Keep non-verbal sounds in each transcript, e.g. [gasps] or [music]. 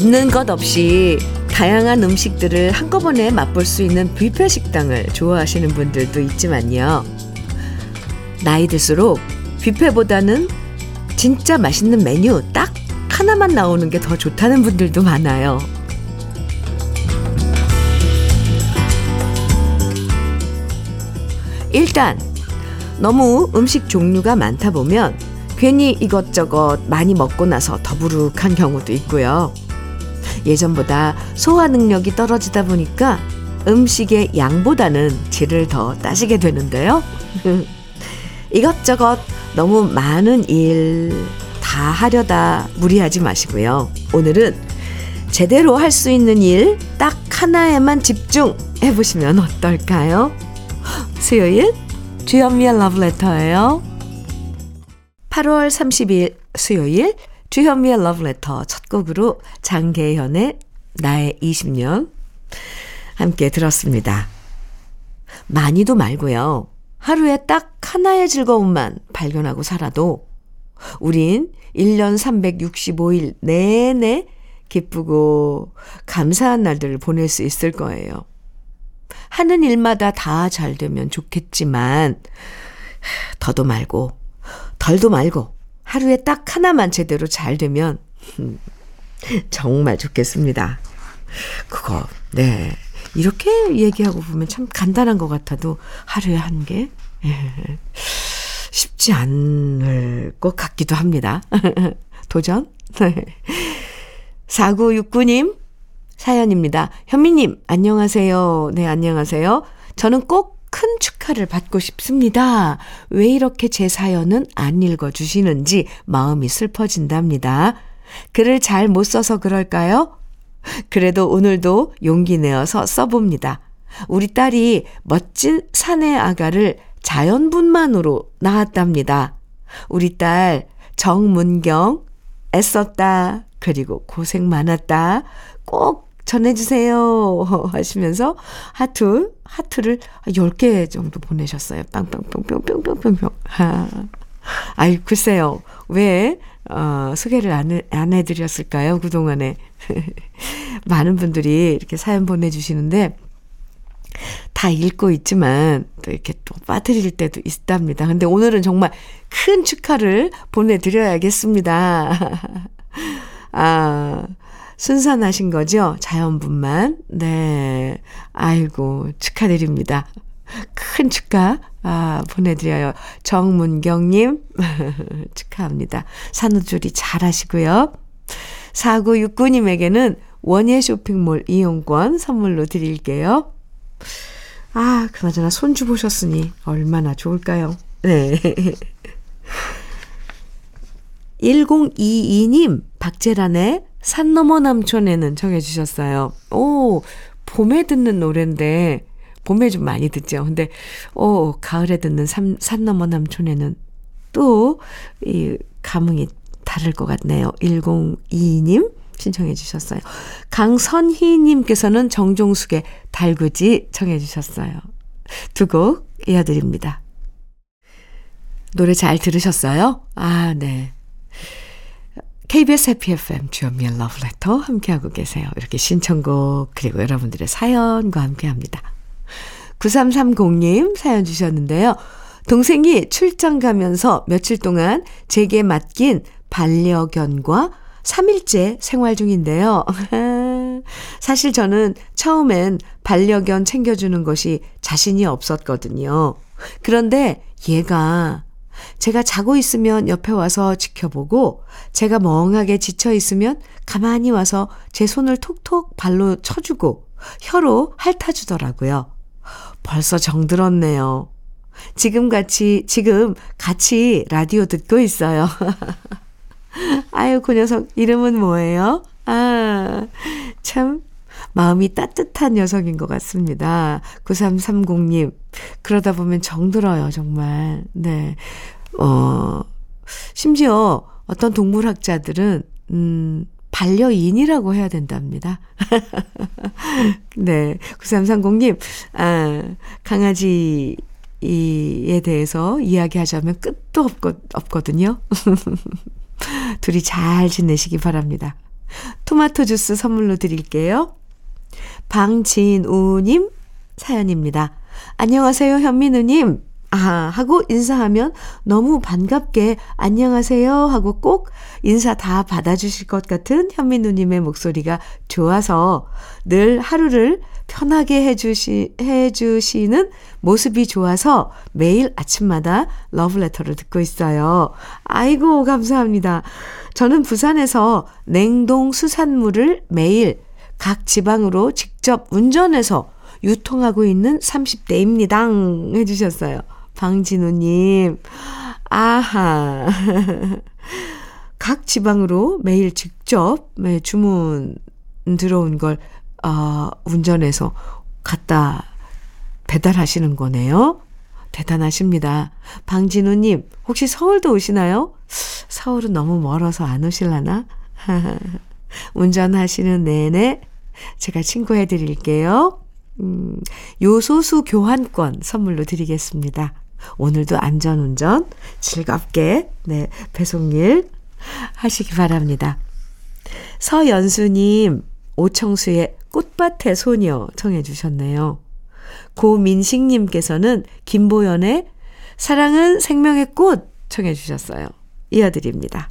없는 것 없이 다양한 음식들을 한꺼번에 맛볼 수 있는 뷔페 식당을 좋아하시는 분들도 있지만요. 나이 들수록 뷔페보다는 진짜 맛있는 메뉴 딱 하나만 나오는 게 더 좋다는 분들도 많아요. 일단 너무 음식 종류가 많다 보면 괜히 이것저것 많이 먹고 나서 더부룩한 경우도 있고요. 예전보다 소화 능력이 떨어지다 보니까 음식의 양보다는 질을 더 따지게 되는데요. [laughs] 이것저것 너무 많은 일 다 하려다 무리하지 마시고요. 오늘은 제대로 할 수 있는 일 딱 하나에만 집중해 보시면 어떨까요? [gasps] 수요일 주현미의 러브레터예요. 8월 30일 수요일 주현미의 러브레터 첫 곡으로 장계현의 나의 20년 함께 들었습니다. 많이도 말고요. 하루에 딱 하나의 즐거움만 발견하고 살아도 우린 1년 365일 내내 기쁘고 감사한 날들을 보낼 수 있을 거예요. 하는 일마다 다 잘 되면 좋겠지만, 더도 말고, 덜도 말고, 하루에 딱 하나만 제대로 잘 되면, [laughs] 정말 좋겠습니다. 그거, 네. 이렇게 얘기하고 보면 참 간단한 것 같아도 하루에 한 개? 예. 쉽지 않을 것 같기도 합니다. [laughs] 도전? 4969님 사연입니다. 현미님, 안녕하세요. 네, 안녕하세요. 저는 꼭 큰 축하를 받고 싶습니다. 왜 이렇게 제 사연은 안 읽어주시는지 마음이 슬퍼진답니다. 글을 잘 못 써서 그럴까요? 그래도 오늘도 용기 내어서 써봅니다. 우리 딸이 멋진 사내 아가를 자연분만으로 낳았답니다. 우리 딸 정문경 애썼다. 그리고 고생 많았다. 꼭 전해주세요. [laughs] 하시면서 하트, 하트를 10개 정도 보내셨어요. 빵빵뿅뿅뿅뿅뿅뿅. 아, 아이, 글쎄요. 왜, 어, 소개를 안, 해, 안 해드렸을까요? 그동안에. [laughs] 많은 분들이 이렇게 사연 보내주시는데, 다 읽고 있지만 또 이렇게 또 빠뜨릴 때도 있답니다. 근데 오늘은 정말 큰 축하를 보내드려야겠습니다. [laughs] 아, 순산하신 거죠? 자연분만. 네. 아이고, 축하드립니다. 큰 축하, 아, 보내드려요. 정문경님, [laughs] 축하합니다. 산후조리 잘 하시고요. 4969님에게는 원예 쇼핑몰 이용권 선물로 드릴게요. 아, 그나저나 손주 보셨으니 얼마나 좋을까요? 네. [laughs] 1022님, 박재란의 산 너머 남촌에는 정해주셨어요. 오, 봄에 듣는 노래인데, 봄에 좀 많이 듣죠. 근데, 오, 가을에 듣는 산, 산 너머 남촌에는 또, 이, 감흥이 다를 것 같네요. 1022님, 신청해 주셨어요. 강선희 님께서는 정종숙의 달구지 청해 주셨어요. 두 곡 이어드립니다. 노래 잘 들으셨어요? 아, 네. KBS 해피 FM 주연미의 러브레터 함께하고 계세요. 이렇게 신청곡 그리고 여러분들의 사연과 함께합니다. 9330님 사연 주셨는데요. 동생이 출장 가면서 며칠 동안 제게 맡긴 반려견과 3일째 생활 중인데요. [laughs] 사실 저는 처음엔 반려견 챙겨주는 것이 자신이 없었거든요. 그런데 얘가 제가 자고 있으면 옆에 와서 지켜보고 제가 멍하게 지쳐 있으면 가만히 와서 제 손을 톡톡 발로 쳐주고 혀로 핥아주더라고요. 벌써 정들었네요. 지금 같이, 지금 같이 라디오 듣고 있어요. [laughs] 아유, 그 녀석 이름은 뭐예요? 아, 참 마음이 따뜻한 녀석인 것 같습니다. 9330님. 그러다 보면 정들어요, 정말. 네. 어, 심지어 어떤 동물학자들은, 음, 반려인이라고 해야 된답니다. [laughs] 네. 9330님, 아, 강아지, 이에 대해서 이야기하자면 끝도 없거, 없거든요. [laughs] 둘이 잘 지내시기 바랍니다. 토마토 주스 선물로 드릴게요. 방진우님 사연입니다. 안녕하세요, 현민우님. 아, 하고 인사하면 너무 반갑게 안녕하세요 하고 꼭 인사 다 받아주실 것 같은 현민우님의 목소리가 좋아서 늘 하루를 편하게 해주시, 해주시는 모습이 좋아서 매일 아침마다 러브레터를 듣고 있어요. 아이고, 감사합니다. 저는 부산에서 냉동 수산물을 매일 각 지방으로 직접 운전해서 유통하고 있는 30대입니다. 해주셨어요. 방진우님. 아하. [laughs] 각 지방으로 매일 직접 매 주문 들어온 걸 어, 운전해서 갖다 배달하시는 거네요. 대단하십니다. 방진우님, 혹시 서울도 오시나요? 서울은 너무 멀어서 안 오실라나? [laughs] 운전하시는 내내 제가 친구해 드릴게요. 음, 요소수 교환권 선물로 드리겠습니다. 오늘도 안전운전 즐겁게, 네, 배송일 하시기 바랍니다. 서연수님, 오청수의 꽃밭의 소녀 청해 주셨네요. 고민식님께서는 김보연의 사랑은 생명의 꽃 청해 주셨어요. 이어드립니다.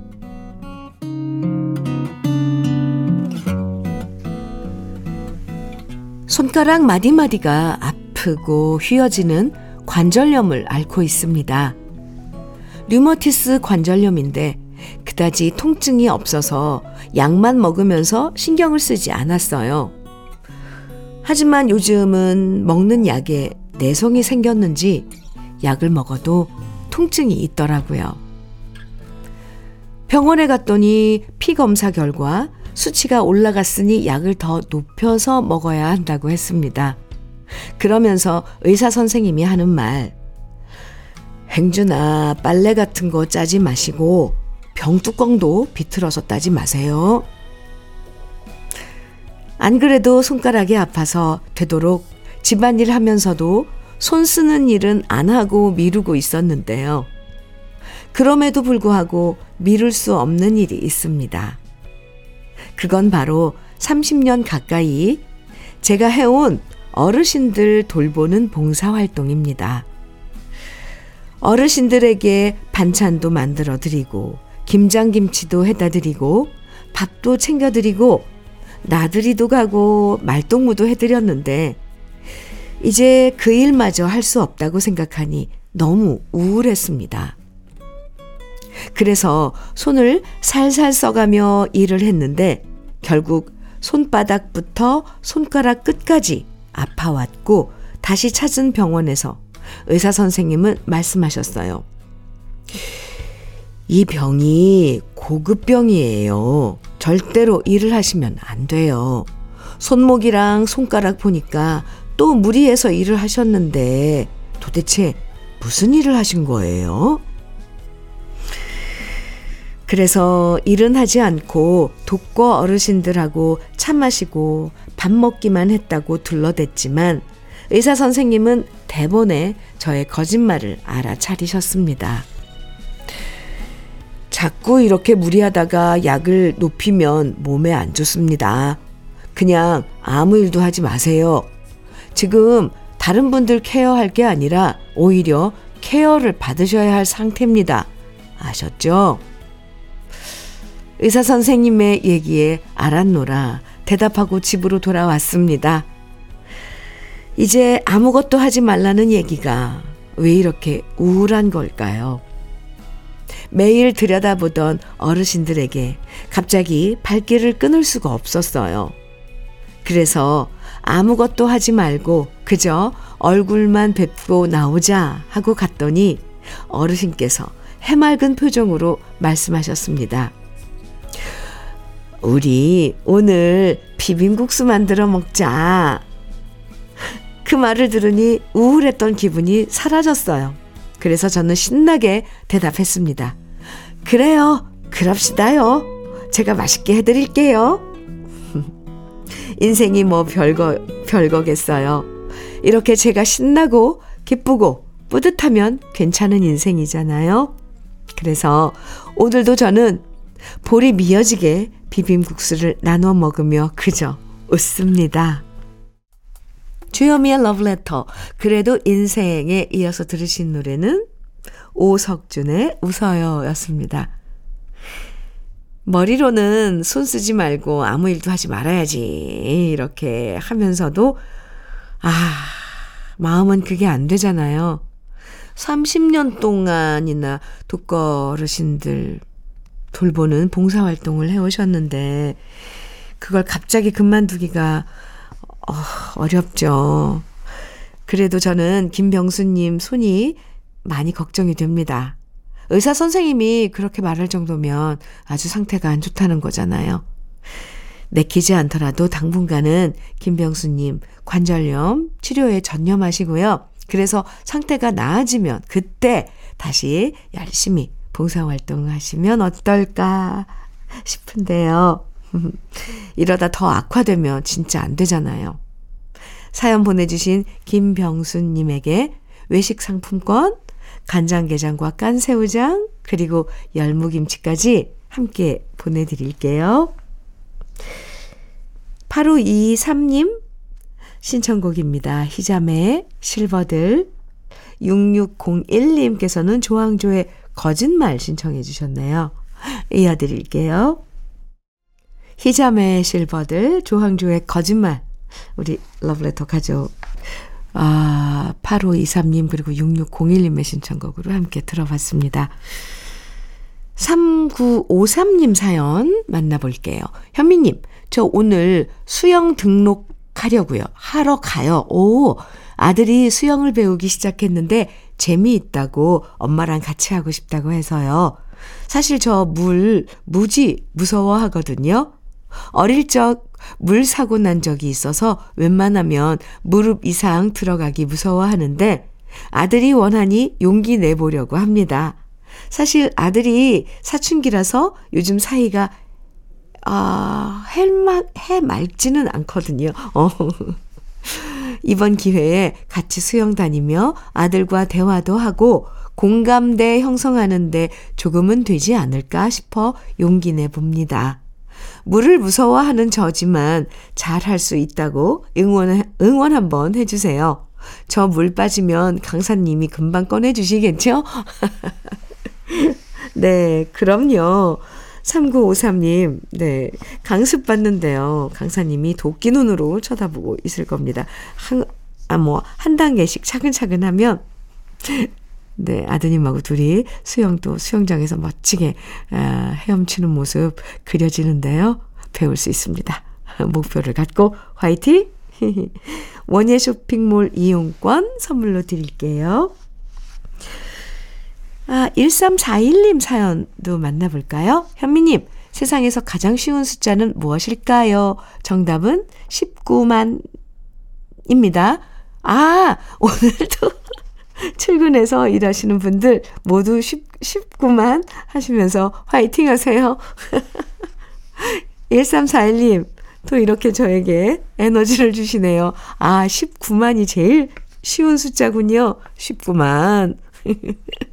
손가락 마디마디가 아프고 휘어지는 관절염을 앓고 있습니다. 류머티스 관절염인데 그다지 통증이 없어서 약만 먹으면서 신경을 쓰지 않았어요. 하지만 요즘은 먹는 약에 내성이 생겼는지 약을 먹어도 통증이 있더라고요. 병원에 갔더니 피 검사 결과 수치가 올라갔으니 약을 더 높여서 먹어야 한다고 했습니다. 그러면서 의사 선생님이 하는 말, 행주나 빨래 같은 거 짜지 마시고 병뚜껑도 비틀어서 따지 마세요. 안 그래도 손가락이 아파서 되도록 집안일 하면서도 손 쓰는 일은 안 하고 미루고 있었는데요. 그럼에도 불구하고 미룰 수 없는 일이 있습니다. 그건 바로 30년 가까이 제가 해온 어르신들 돌보는 봉사활동입니다. 어르신들에게 반찬도 만들어 드리고, 김장김치도 해다 드리고, 밥도 챙겨 드리고, 나들이도 가고, 말동무도 해드렸는데, 이제 그 일마저 할 수 없다고 생각하니 너무 우울했습니다. 그래서 손을 살살 써가며 일을 했는데, 결국 손바닥부터 손가락 끝까지 아파왔고 다시 찾은 병원에서 의사 선생님은 말씀하셨어요. 이 병이 고급병이에요. 절대로 일을 하시면 안 돼요. 손목이랑 손가락 보니까 또 무리해서 일을 하셨는데 도대체 무슨 일을 하신 거예요? 그래서 일은 하지 않고 독거 어르신들하고 차 마시고 밥 먹기만 했다고 둘러댔지만 의사 선생님은 대본에 저의 거짓말을 알아차리셨습니다. 자꾸 이렇게 무리하다가 약을 높이면 몸에 안 좋습니다. 그냥 아무 일도 하지 마세요. 지금 다른 분들 케어할 게 아니라 오히려 케어를 받으셔야 할 상태입니다. 아셨죠? 의사 선생님의 얘기에 알았노라 대답하고 집으로 돌아왔습니다. 이제 아무것도 하지 말라는 얘기가 왜 이렇게 우울한 걸까요? 매일 들여다보던 어르신들에게 갑자기 발길을 끊을 수가 없었어요. 그래서 아무것도 하지 말고 그저 얼굴만 뵙고 나오자 하고 갔더니 어르신께서 해맑은 표정으로 말씀하셨습니다. 우리 오늘 비빔국수 만들어 먹자. 그 말을 들으니 우울했던 기분이 사라졌어요. 그래서 저는 신나게 대답했습니다. 그래요. 그럽시다요. 제가 맛있게 해드릴게요. [laughs] 인생이 뭐 별거, 별거겠어요. 이렇게 제가 신나고 기쁘고 뿌듯하면 괜찮은 인생이잖아요. 그래서 오늘도 저는 볼이 미어지게 비빔국수를 나눠 먹으며 그저 웃습니다. 주여미의 러브레터. 그래도 인생에 이어서 들으신 노래는 오석준의 웃어요 였습니다. 머리로는 손 쓰지 말고 아무 일도 하지 말아야지. 이렇게 하면서도, 아, 마음은 그게 안 되잖아요. 30년 동안이나 독거 어르신들 돌보는 봉사활동을 해오셨는데, 그걸 갑자기 그만두기가 어, 어렵죠. 그래도 저는 김병수님 손이 많이 걱정이 됩니다. 의사 선생님이 그렇게 말할 정도면 아주 상태가 안 좋다는 거잖아요. 내키지 않더라도 당분간은 김병수님 관절염 치료에 전념하시고요. 그래서 상태가 나아지면 그때 다시 열심히 봉사활동 하시면 어떨까 싶은데요. [laughs] 이러다 더 악화되면 진짜 안 되잖아요. 사연 보내주신 김병수님에게 외식 상품권, 간장게장과 깐새우장, 그리고 열무김치까지 함께 보내드릴게요. 8523님 신청곡입니다. 희자매의 실버들 6601님께서는 조항조의 거짓말 신청해 주셨네요. 이어드릴게요. 희자매의 실버들 조항조의 거짓말 우리 러브레터 가족 아, 8523님 그리고 6601님의 신청곡으로 함께 들어봤습니다. 3953님 사연 만나볼게요. 현미님, 저 오늘 수영 등록하려고요. 하러 가요. 오, 아들이 수영을 배우기 시작했는데 재미있다고 엄마랑 같이 하고 싶다고 해서요. 사실 저 물 무지 무서워하거든요. 어릴 적 물 사고 난 적이 있어서 웬만하면 무릎 이상 들어가기 무서워하는데 아들이 원하니 용기 내보려고 합니다. 사실 아들이 사춘기라서 요즘 사이가 아, 해말, 해 맑지는 않거든요. [laughs] 어. 이번 기회에 같이 수영 다니며 아들과 대화도 하고 공감대 형성하는데 조금은 되지 않을까 싶어 용기 내 봅니다. 물을 무서워하는 저지만 잘 할 수 있다고 응원, 응원 한번 해주세요. 저 물 빠지면 강사님이 금방 꺼내주시겠죠? [laughs] 네, 그럼요. 3953님, 네. 강습 받는데요. 강사님이 도끼 눈으로 쳐다보고 있을 겁니다. 한, 아, 뭐, 한 단계씩 차근차근 하면, 네, 아드님하고 둘이 수영 또 수영장에서 멋지게 아, 헤엄치는 모습 그려지는데요. 배울 수 있습니다. [laughs] 목표를 갖고 화이팅! [laughs] 원예 쇼핑몰 이용권 선물로 드릴게요. 아, 1341님 사연도 만나볼까요? 현미님, 세상에서 가장 쉬운 숫자는 무엇일까요? 정답은 19만입니다. 아, 오늘도 [laughs] 출근해서 일하시는 분들 모두 10, 19만 하시면서 화이팅 하세요. [laughs] 1341님, 또 이렇게 저에게 에너지를 주시네요. 아, 19만이 제일 쉬운 숫자군요. 19만. [laughs]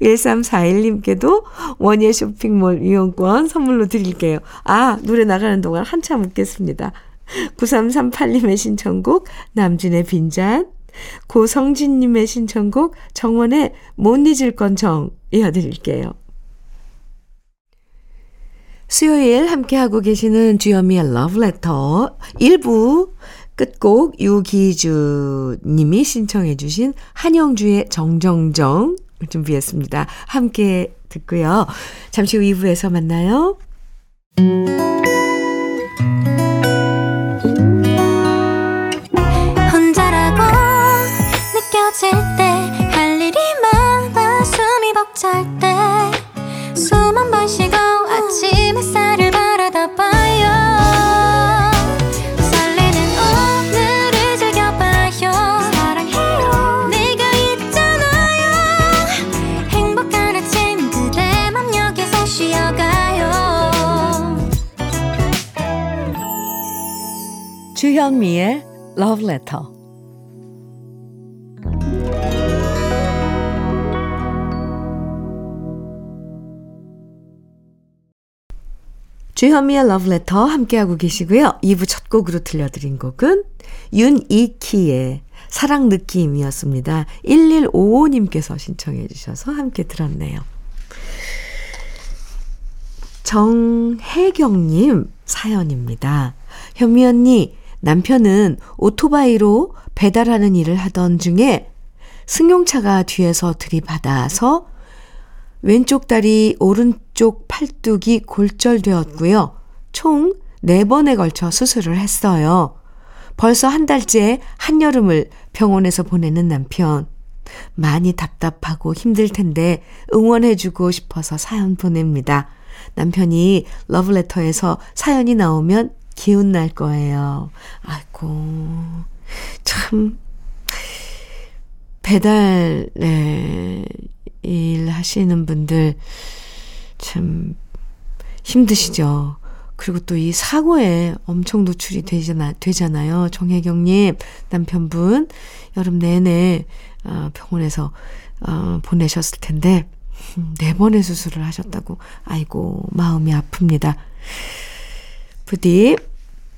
1341님께도 원예 쇼핑몰 이용권 선물로 드릴게요. 아, 노래 나가는 동안 한참 웃겠습니다. 9338님의 신청곡, 남진의 빈잔, 고성진님의 신청곡, 정원의 못 잊을 건 정, 이어드릴게요. 수요일 함께하고 계시는 주현미의 러브레터 1부 끝곡 유기주 님이 신청해 주신 한영주의 정정정 준비했습니다. 함께 듣고요. 잠시 후 2부에서 만나요. 혼자라고 느껴질 때 할 일이 많아 숨이 벅찰 때 숨 한 번 쉬고 아침 햇살을 주현미의 Love Letter. 주현미의 Love Letter 함께하고 계시고요. 2부 첫 곡으로 들려드린 곡은 윤이키의 사랑 느낌이었습니다. 1155님께서 신청해 주셔서 함께 들었네요. 정혜경님 사연입니다. 현미 언니, 남편은 오토바이로 배달하는 일을 하던 중에 승용차가 뒤에서 들이받아서 왼쪽 다리, 오른쪽 팔뚝이 골절되었고요. 총 4번에 걸쳐 수술을 했어요. 벌써 한 달째 한여름을 병원에서 보내는 남편. 많이 답답하고 힘들 텐데 응원해주고 싶어서 사연 보냅니다. 남편이 러브레터에서 사연이 나오면 기운 날 거예요. 아이고, 참, 배달, 네, 일 하시는 분들 참 힘드시죠. 그리고 또 이 사고에 엄청 노출이 되잖아, 되잖아요. 정혜경님, 남편분, 여름 내내 어, 병원에서 어, 보내셨을 텐데, 음, 네 번의 수술을 하셨다고, 아이고, 마음이 아픕니다. 부디,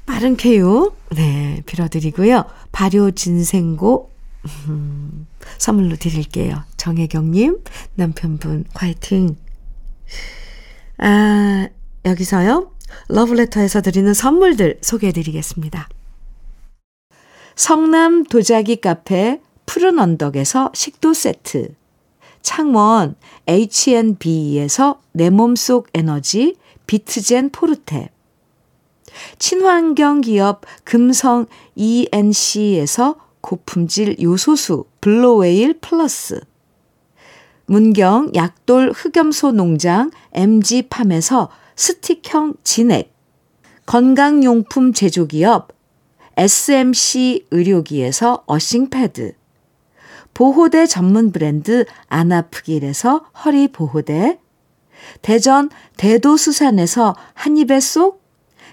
빠른 쾌유, 네, 빌어드리고요. 발효 진생고, 음, 선물로 드릴게요. 정혜경님, 남편분, 화이팅! 아, 여기서요. 러브레터에서 드리는 선물들 소개해 드리겠습니다. 성남 도자기 카페 푸른 언덕에서 식도 세트. 창원 H&B에서 내 몸속 에너지 비트젠 포르테. 친환경 기업 금성 ENC에서 고품질 요소수 블로웨일 플러스. 문경 약돌 흑염소 농장 MG팜에서 스틱형 진액. 건강용품 제조기업 SMC 의료기에서 earthing 패드. 보호대 전문 브랜드 안아프길에서 허리보호대. 대전 대도수산에서 한입에 쏙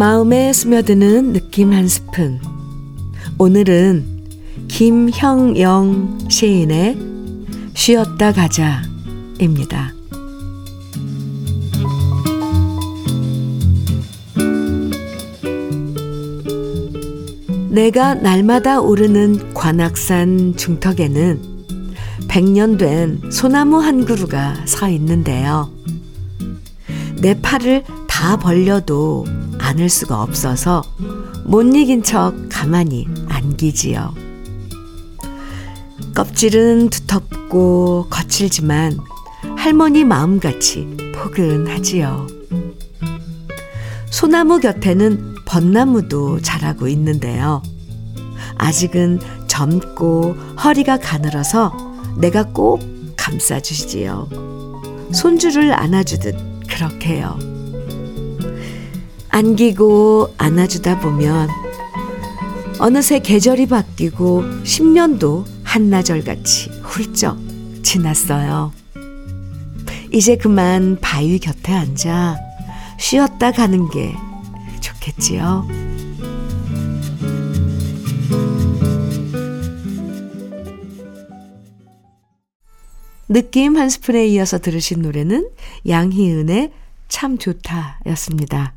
마음에 스며드는 느낌 한 스푼. 오늘은 김형영 시인의 쉬었다 가자입니다. 내가 날마다 오르는 관악산 중턱에는 100년 된 소나무 한 그루가 서 있는데요. 내 팔을 다 벌려도 안을 수가 없어서 못 이긴 척 가만히 안기지요. 껍질은 두텁고 거칠지만 할머니 마음같이 포근하지요. 소나무 곁에는 벚나무도 자라고 있는데요. 아직은 젊고 허리가 가늘어서 내가 꼭 감싸주시지요. 손주를 안아주듯 그렇게요. 안기고 안아주다 보면 어느새 계절이 바뀌고 10년도 한나절 같이 훌쩍 지났어요. 이제 그만 바위 곁에 앉아 쉬었다 가는 게 좋겠지요. 느낌 한 스푼에 이어서 들으신 노래는 양희은의 참 좋다 였습니다.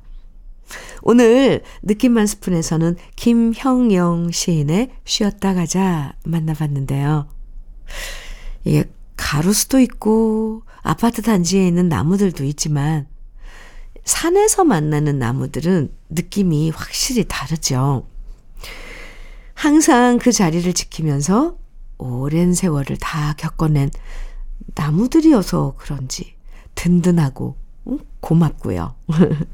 오늘 느낌 한 스푼에서는 김형영 시인의 쉬었다 가자 만나봤는데요. 이게 가로수도 있고 아파트 단지에 있는 나무들도 있지만 산에서 만나는 나무들은 느낌이 확실히 다르죠. 항상 그 자리를 지키면서 오랜 세월을 다 겪어낸 나무들이어서 그런지 든든하고 고맙고요. [laughs]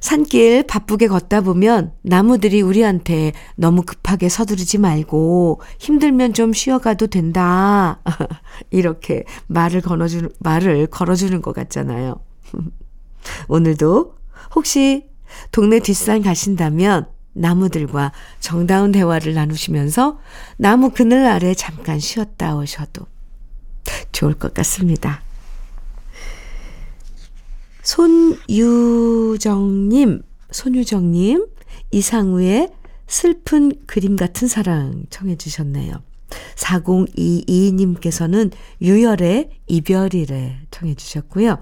산길 바쁘게 걷다 보면 나무들이 우리한테 너무 급하게 서두르지 말고 힘들면 좀 쉬어가도 된다. [laughs] 이렇게 말을 걸어주는, 말을 걸어주는 것 같잖아요. [laughs] 오늘도 혹시 동네 뒷산 가신다면 나무들과 정다운 대화를 나누시면서 나무 그늘 아래 잠깐 쉬었다 오셔도 좋을 것 같습니다. 손유정님, 손유정님, 이상우의 슬픈 그림 같은 사랑 청해 주셨네요. 4022님께서는 유열의 이별이래 청해 주셨고요.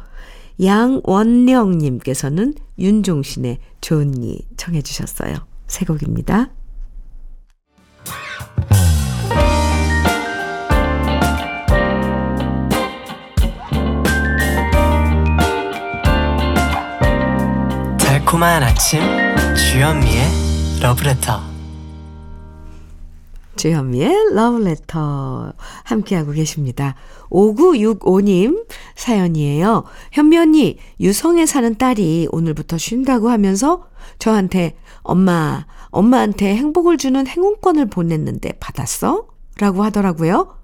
양원령님께서는 윤종신의 좋은 이 청해 주셨어요. 새 곡입니다. 달콤한 아침 주현미의 러브레터 주현미의 러브레터 함께하고 계십니다. 5965님 사연이에요. 현미 언니 유성에 사는 딸이 오늘부터 쉰다고 하면서 저한테 엄마 엄마한테 행복을 주는 행운권을 보냈는데 받았어? 라고 하더라고요.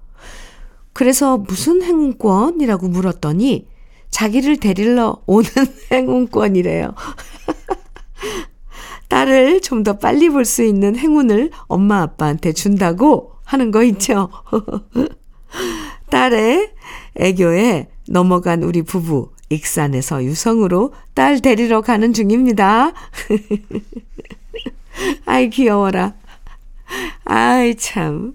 그래서 무슨 행운권이라고 물었더니 자기를 데리러 오는 [laughs] 행운권이래요. [laughs] 딸을 좀 더 빨리 볼 수 있는 행운을 엄마 아빠한테 준다고 하는 거 있죠. [laughs] 딸의 애교에 넘어간 우리 부부 익산에서 유성으로 딸 데리러 가는 중입니다. 아이 귀여워라. 아이 참.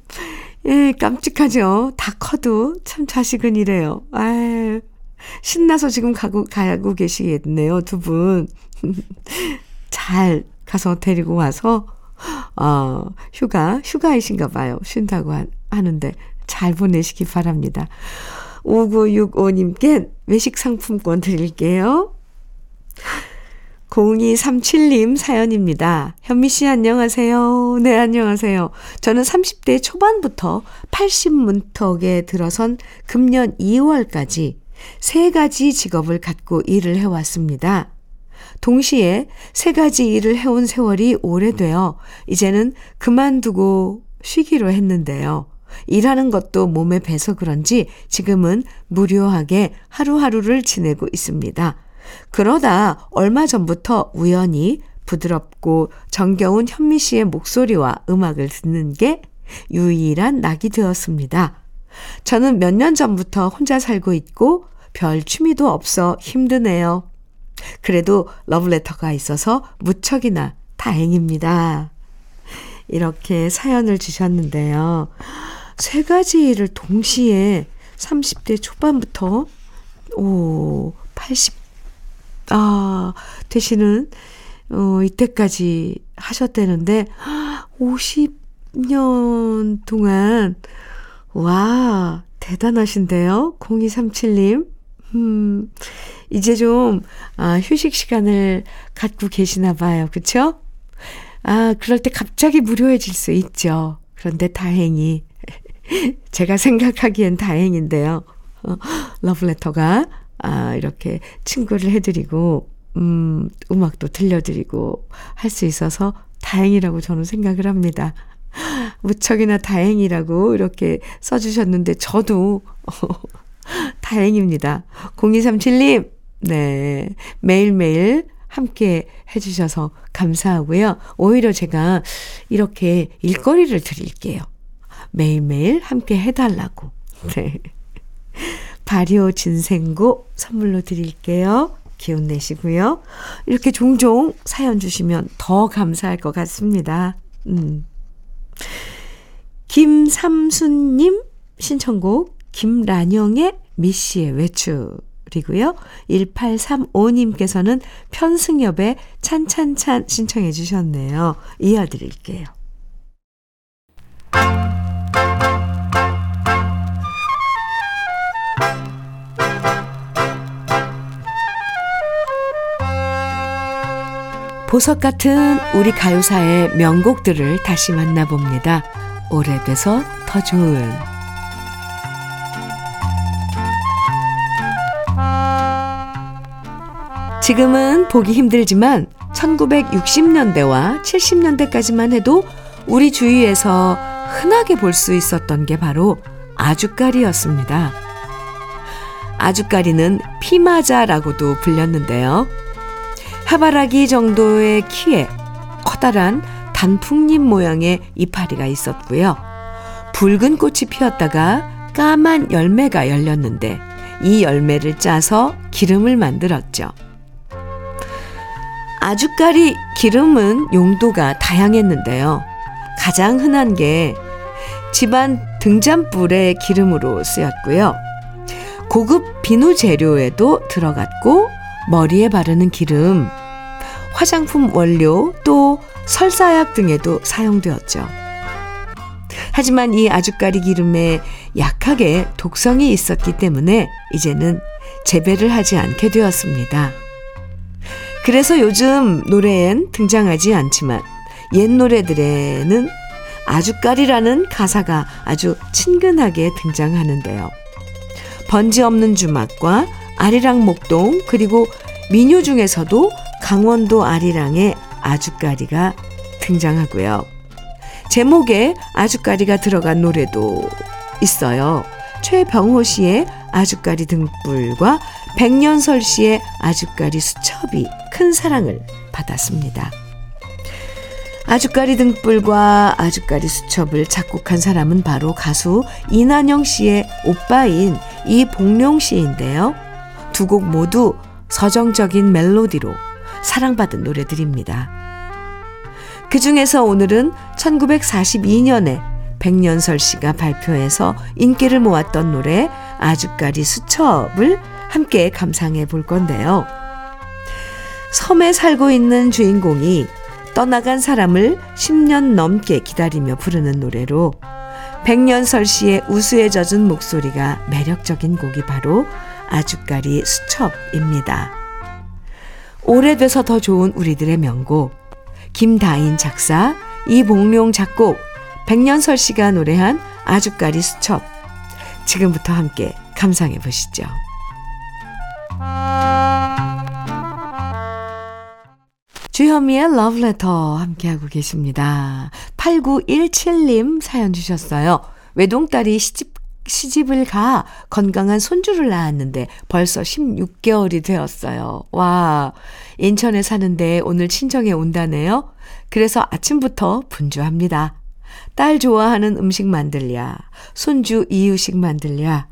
예, 깜찍하죠. 다 커도 참 자식은 이래요. 아유. [laughs] 신나서 지금 가고, 가고 계시겠네요, 두 분. [laughs] 잘 가서 데리고 와서, 어, 휴가, 휴가이신가 봐요. 쉰다고 하, 하는데 잘 보내시기 바랍니다. 5965님께 외식 상품권 드릴게요. 0237님 사연입니다. 현미 씨 안녕하세요. 네, 안녕하세요. 저는 30대 초반부터 80문턱에 들어선 금년 2월까지 세 가지 직업을 갖고 일을 해왔습니다. 동시에 세 가지 일을 해온 세월이 오래되어 이제는 그만두고 쉬기로 했는데요. 일하는 것도 몸에 배서 그런지 지금은 무료하게 하루하루를 지내고 있습니다. 그러다 얼마 전부터 우연히 부드럽고 정겨운 현미 씨의 목소리와 음악을 듣는 게 유일한 낙이 되었습니다. 저는 몇 년 전부터 혼자 살고 있고 별 취미도 없어 힘드네요. 그래도 러브레터가 있어서 무척이나 다행입니다. 이렇게 사연을 주셨는데요. 세 가지 일을 동시에 30대 초반부터 오, 80, 아, 되시는, 어, 이때까지 하셨다는데 50년 동안 와 대단하신데요. 0237님. 음, 이제 좀, 아, 휴식 시간을 갖고 계시나 봐요. 그쵸? 아, 그럴 때 갑자기 무료해질 수 있죠. 그런데 다행히, [laughs] 제가 생각하기엔 다행인데요. 어, 러브레터가, 아, 이렇게 친구를 해드리고, 음, 음악도 들려드리고 할 수 있어서 다행이라고 저는 생각을 합니다. 무척이나 다행이라고 이렇게 써주셨는데, 저도, [laughs] 다행입니다. 0237님, 네. 매일매일 함께 해주셔서 감사하고요. 오히려 제가 이렇게 일거리를 드릴게요. 매일매일 함께 해달라고. 네. 발효 진생고 선물로 드릴게요. 기운 내시고요. 이렇게 종종 사연 주시면 더 감사할 것 같습니다. 음. 김삼순님 신청곡 김란영의 미씨의 외출이고요. 1835님께서는 편승엽의 찬찬찬 신청해 주셨네요. 이어드릴게요. 보석 같은 우리 가요사의 명곡들을 다시 만나봅니다. 오래돼서 더 좋은 지금은 보기 힘들지만 1960년대와 70년대까지만 해도 우리 주위에서 흔하게 볼 수 있었던 게 바로 아주까리였습니다. 아주까리는 피마자라고도 불렸는데요. 해바라기 정도의 키에 커다란 단풍잎 모양의 이파리가 있었고요. 붉은 꽃이 피었다가 까만 열매가 열렸는데 이 열매를 짜서 기름을 만들었죠. 아주까리 기름은 용도가 다양했는데요. 가장 흔한 게 집안 등잔불의 기름으로 쓰였고요. 고급 비누 재료에도 들어갔고 머리에 바르는 기름, 화장품 원료 또 설사약 등에도 사용되었죠. 하지만 이 아주까리 기름에 약하게 독성이 있었기 때문에 이제는 재배를 하지 않게 되었습니다. 그래서 요즘 노래엔 등장하지 않지만 옛 노래들에는 아주까리라는 가사가 아주 친근하게 등장하는데요. 번지 없는 주막과 아리랑 목동 그리고 민요 중에서도 강원도 아리랑의 아주까리가 등장하고요. 제목에 아주까리가 들어간 노래도 있어요. 최병호 씨의 아주까리 등불과 백년설 씨의 아주까리 수첩이 큰 사랑을 받았습니다. 아주까리 등불과 아주까리 수첩을 작곡한 사람은 바로 가수 이난영 씨의 오빠인 이봉룡 씨인데요. 두 곡 모두 서정적인 멜로디로 사랑받은 노래들입니다. 그 중에서 오늘은 1942년에 백년설 씨가 발표해서 인기를 모았던 노래 아주까리 수첩을 함께 감상해 볼 건데요. 섬에 살고 있는 주인공이 떠나간 사람을 10년 넘게 기다리며 부르는 노래로 백년설 씨의 우수에 젖은 목소리가 매력적인 곡이 바로 아주까리 수첩입니다. 오래돼서 더 좋은 우리들의 명곡 김다인 작사 이봉룡 작곡 백년설 씨가 노래한 아주까리 수첩 지금부터 함께 감상해 보시죠. 주현미의 러브레터 함께하고 계십니다. 8917님 사연 주셨어요. 외동딸이 시집, 시집을 가 건강한 손주를 낳았는데 벌써 16개월이 되었어요. 와, 인천에 사는데 오늘 친정에 온다네요. 그래서 아침부터 분주합니다. 딸 좋아하는 음식 만들랴, 손주 이유식 만들랴.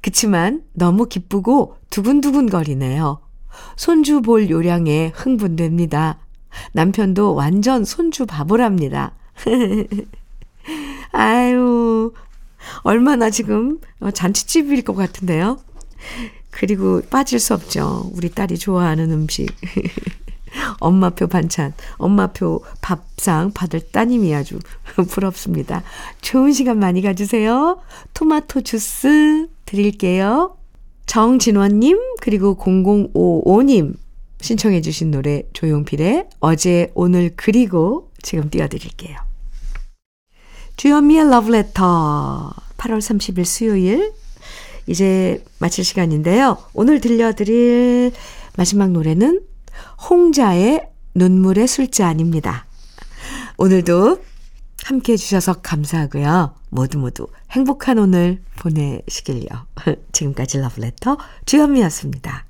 그치만 너무 기쁘고 두근두근 거리네요. 손주 볼 요량에 흥분됩니다. 남편도 완전 손주 바보랍니다. [laughs] 아유, 얼마나 지금 잔치집일 것 같은데요. 그리고 빠질 수 없죠. 우리 딸이 좋아하는 음식. [laughs] 엄마표 반찬, 엄마표 밥상 받을 따님이 아주 [laughs] 부럽습니다. 좋은 시간 많이 가주세요. 토마토 주스 드릴게요. 정진원님, 그리고 0055님 신청해 주신 노래 조용필의 어제, 오늘, 그리고 지금 띄워드릴게요. 주현미의 러브레터 8월 30일 수요일 이제 마칠 시간인데요. 오늘 들려드릴 마지막 노래는 홍자의 눈물의 술잔입니다. 오늘도 함께 해주셔서 감사하고요. 모두 모두 행복한 오늘 보내시길요. [laughs] 지금까지 러브레터 주현미였습니다.